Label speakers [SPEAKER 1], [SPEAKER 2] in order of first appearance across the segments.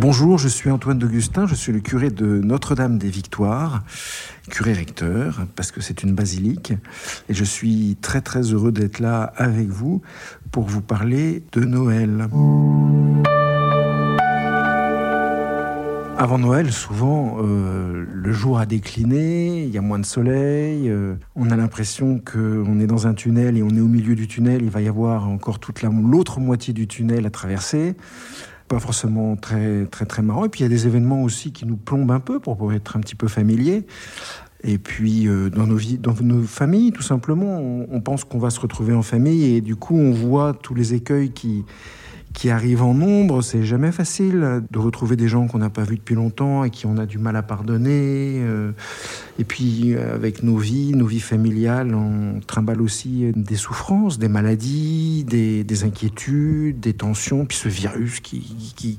[SPEAKER 1] Bonjour, je suis Antoine d'Augustin, je suis le curé de Notre-Dame des Victoires, curé recteur, parce que c'est une basilique, et je suis très très heureux d'être là avec vous pour vous parler de Noël. Avant Noël, souvent, euh, le jour a décliné, il y a moins de soleil, euh, on a l'impression qu'on est dans un tunnel et on est au milieu du tunnel, il va y avoir encore toute l'autre moitié du tunnel à traverser pas forcément très, très, très marrant. Et puis il y a des événements aussi qui nous plombent un peu pour être un petit peu familier. Et puis euh, dans nos vies, dans nos familles, tout simplement, on pense qu'on va se retrouver en famille et du coup on voit tous les écueils qui, qui arrivent en nombre. C'est jamais facile de retrouver des gens qu'on n'a pas vus depuis longtemps et qui on a du mal à pardonner. Euh. Et puis, avec nos vies, nos vies familiales, on trimballe aussi des souffrances, des maladies, des, inquiétudes, des tensions, puis ce virus qui,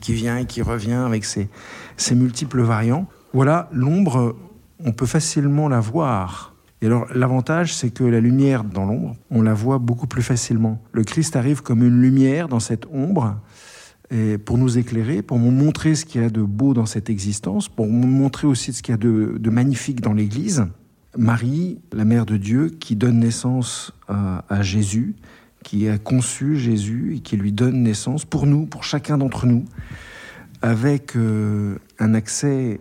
[SPEAKER 1] qui, vient et qui revient avec ses, ses multiples variants. Voilà, l'ombre, on peut facilement la voir et alors l'avantage, c'est que la lumière dans l'ombre, on la voit beaucoup plus facilement. Le Christ arrive comme une lumière dans cette ombre et pour nous éclairer, pour nous montrer ce qu'il y a de beau dans cette existence, pour nous montrer aussi ce qu'il y a de, magnifique dans l'Église. Marie, la mère de Dieu, qui donne naissance à, Jésus, qui a conçu Jésus et qui lui donne naissance pour nous, pour chacun d'entre nous, avec euh, un accès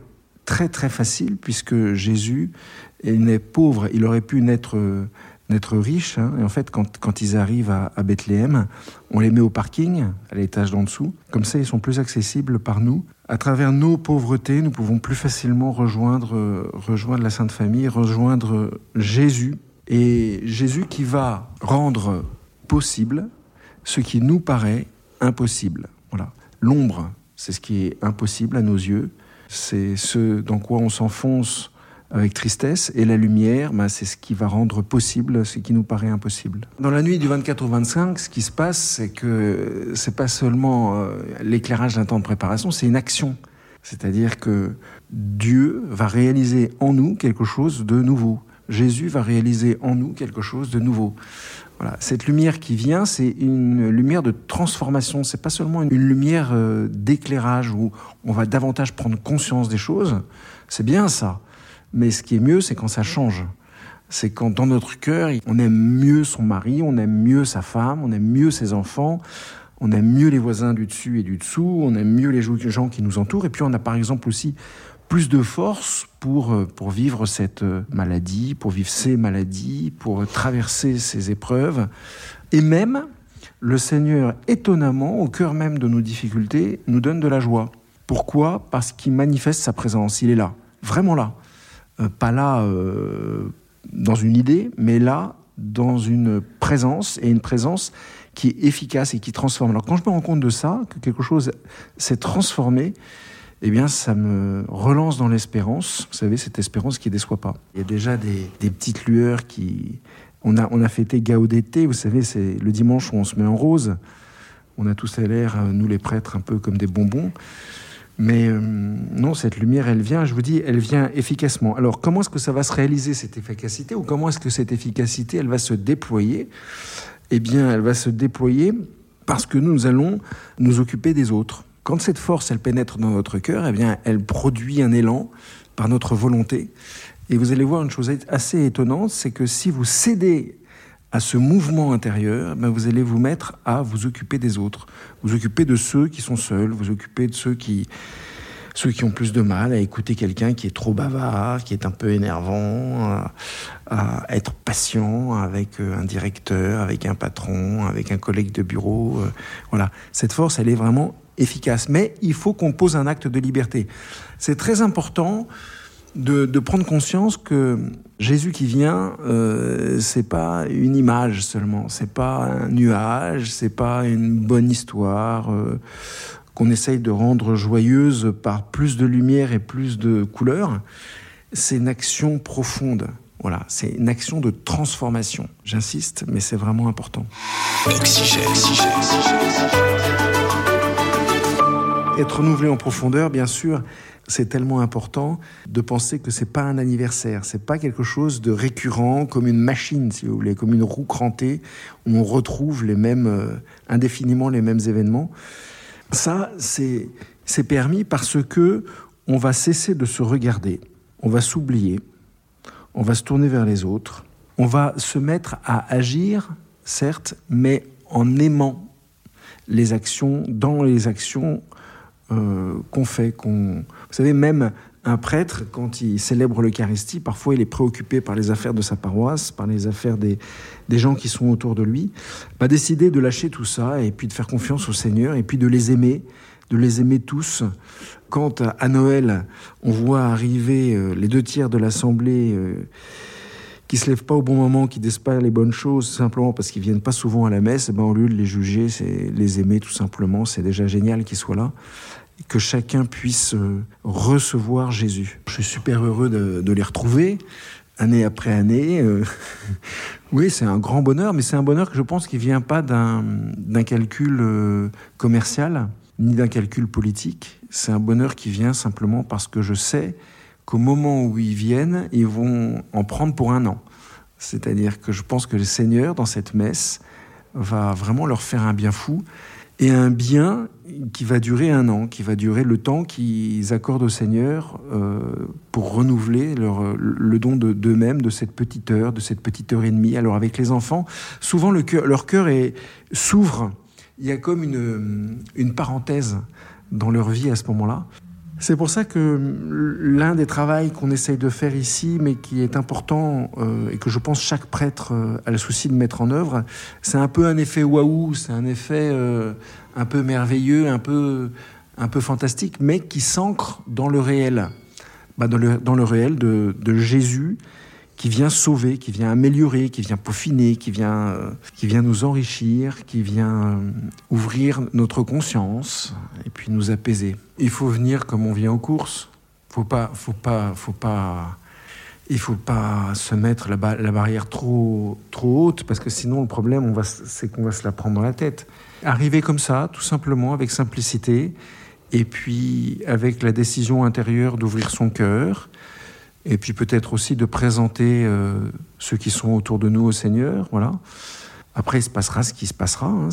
[SPEAKER 1] très très facile puisque Jésus il n'est pauvre, il aurait pu naître, naître riche. Hein. Et en fait, quand, quand ils arrivent à, Bethléem, on les met au parking, à l'étage d'en dessous. Comme ça, ils sont plus accessibles par nous. À travers nos pauvretés, nous pouvons plus facilement rejoindre, rejoindre la Sainte Famille, rejoindre Jésus. Et Jésus qui va rendre possible ce qui nous paraît impossible. Voilà. L'ombre, c'est ce qui est impossible à nos yeux. C'est ce dans quoi on s'enfonce avec tristesse, et la lumière, bah, c'est ce qui va rendre possible ce qui nous paraît impossible. Dans la nuit du 24 au 25, ce qui se passe, c'est que c'est pas seulement euh, l'éclairage d'un temps de préparation, c'est une action. C'est-à-dire que Dieu va réaliser en nous quelque chose de nouveau. Jésus va réaliser en nous quelque chose de nouveau. Voilà. Cette lumière qui vient, c'est une lumière de transformation. C'est pas seulement une lumière euh, d'éclairage où on va davantage prendre conscience des choses. C'est bien ça. Mais ce qui est mieux, c'est quand ça change. C'est quand dans notre cœur, on aime mieux son mari, on aime mieux sa femme, on aime mieux ses enfants, on aime mieux les voisins du dessus et du dessous, on aime mieux les gens qui nous entourent. Et puis on a par exemple aussi plus de force pour, euh, pour vivre cette euh, maladie, pour vivre ces maladies, pour traverser ces épreuves. Et même, le Seigneur, étonnamment, au cœur même de nos difficultés, nous donne de la joie. Pourquoi? Parce qu'il manifeste sa présence, il est là, vraiment là. Euh, pas là euh, dans une idée, mais là dans une présence, et une présence qui est efficace et qui transforme. Alors quand je me rends compte de ça, que quelque chose s'est transformé, eh bien, ça me relance dans l'espérance. Vous savez, cette espérance qui déçoit pas. Il y a déjà des, petites lueurs qui... On a, on a fêté Gaudete, vous savez, c'est le dimanche où on se met en rose. On a tous l'air, nous les prêtres, un peu comme des bonbons. Mais euh, non, cette lumière, elle vient, je vous dis, elle vient efficacement. Alors, comment est-ce que ça va se réaliser, cette efficacité, ou comment est-ce que cette efficacité, elle va se déployer? Eh bien, elle va se déployer parce que nous allons nous occuper des autres. Quand cette force, elle pénètre dans notre cœur, eh bien, elle produit un élan par notre volonté. Et vous allez voir une chose assez étonnante, c'est que si vous cédez à ce mouvement intérieur, ben vous allez vous mettre à vous occuper des autres, vous occuper de ceux qui sont seuls, vous occuper de ceux qui, ceux qui ont plus de mal à écouter quelqu'un qui est trop bavard, qui est un peu énervant, à, être patient avec euh, un directeur, avec un patron, avec un collègue de bureau. Euh, voilà, cette force, elle est vraiment efficace. Mais il faut qu'on pose un acte de liberté. C'est très important de, prendre conscience que Jésus qui vient, euh, c'est pas une image seulement, c'est pas un nuage, c'est pas une bonne histoire euh, qu'on essaye de rendre joyeuse par plus de lumière et plus de couleurs. C'est une action profonde. Voilà, c'est une action de transformation. J'insiste, mais c'est vraiment important. Être renouvelé en profondeur, bien sûr, c'est tellement important de penser que c'est pas un anniversaire, c'est pas quelque chose de récurrent comme une machine, si vous voulez, comme une roue crantée où on retrouve les mêmes, euh, indéfiniment les mêmes événements. Ça, c'est permis parce que on va cesser de se regarder, on va s'oublier, on va se tourner vers les autres, on va se mettre à agir, certes, mais en aimant les actions, dans les actions euh, qu'on fait. Qu'on... Vous savez, même un prêtre, quand il célèbre l'Eucharistie, parfois il est préoccupé par les affaires de sa paroisse, par les affaires des, des gens qui sont autour de lui, va décider de lâcher tout ça et puis de faire confiance au Seigneur et puis de les aimer, de les aimer tous. Quand à Noël, on voit arriver euh, les deux tiers de l'Assemblée euh, qui se lèvent pas au bon moment, qui pas les bonnes choses simplement parce qu'ils viennent pas souvent à la messe, eh ben au lieu de les juger, c'est les aimer tout simplement. C'est déjà génial qu'ils soient là que chacun puisse euh, recevoir Jésus. Je suis super heureux de, les retrouver année après année. Euh, oui, c'est un grand bonheur, mais c'est un bonheur que je pense qui vient pas d'un calcul euh, commercial ni d'un calcul politique. C'est un bonheur qui vient simplement parce que je sais qu'au moment où ils viennent, ils vont en prendre pour un an. C'est-à-dire que je pense que le Seigneur, dans cette messe, va vraiment leur faire un bien fou et un bien qui va durer un an, qui va durer le temps qu'ils accordent au Seigneur euh, pour renouveler leur, le don d'eux-mêmes, de, cette petite heure, de cette petite heure et demie. Alors avec les enfants, souvent le leur cœur s'ouvre. Il y a comme une parenthèse dans leur vie à ce moment-là. C'est pour ça que l'un des travaux qu'on essaye de faire ici, mais qui est important euh, et que je pense chaque prêtre euh, a le souci de mettre en œuvre, c'est un peu un effet waouh, c'est un effet euh, un peu merveilleux, un peu, un peu fantastique, mais qui s'ancre dans le réel, bah, dans, le, dans, le, réel de, de Jésus qui vient sauver, qui vient améliorer, qui vient peaufiner, qui vient, euh, qui vient nous enrichir, qui vient euh, ouvrir notre conscience et puis nous apaiser. Il faut venir comme on vient aux courses. Faut pas, faut pas, faut pas. Il faut pas se mettre la, barrière trop, trop haute parce que sinon le problème, c'est qu'on va se la prendre dans la tête. Arriver comme ça, tout simplement, avec simplicité, et puis avec la décision intérieure d'ouvrir son cœur, et puis peut-être aussi de présenter euh, ceux qui sont autour de nous au Seigneur, voilà. Après, il se passera ce qui se passera. Hein,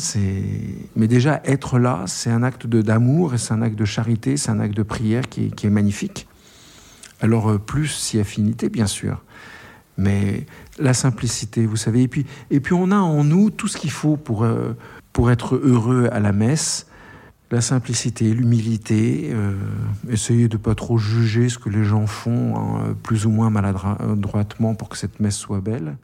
[SPEAKER 1] mais déjà, être là, c'est un acte d'amour et c'est un acte de charité, c'est un acte de prière qui est, magnifique. Alors, euh, plus si affinité, bien sûr. Mais la simplicité, vous savez. Et puis, et puis on a en nous tout ce qu'il faut pour, euh, pour être heureux à la messe la simplicité, l'humilité, euh, essayer de pas trop juger ce que les gens font hein, plus ou moins maladroitement pour que cette messe soit belle.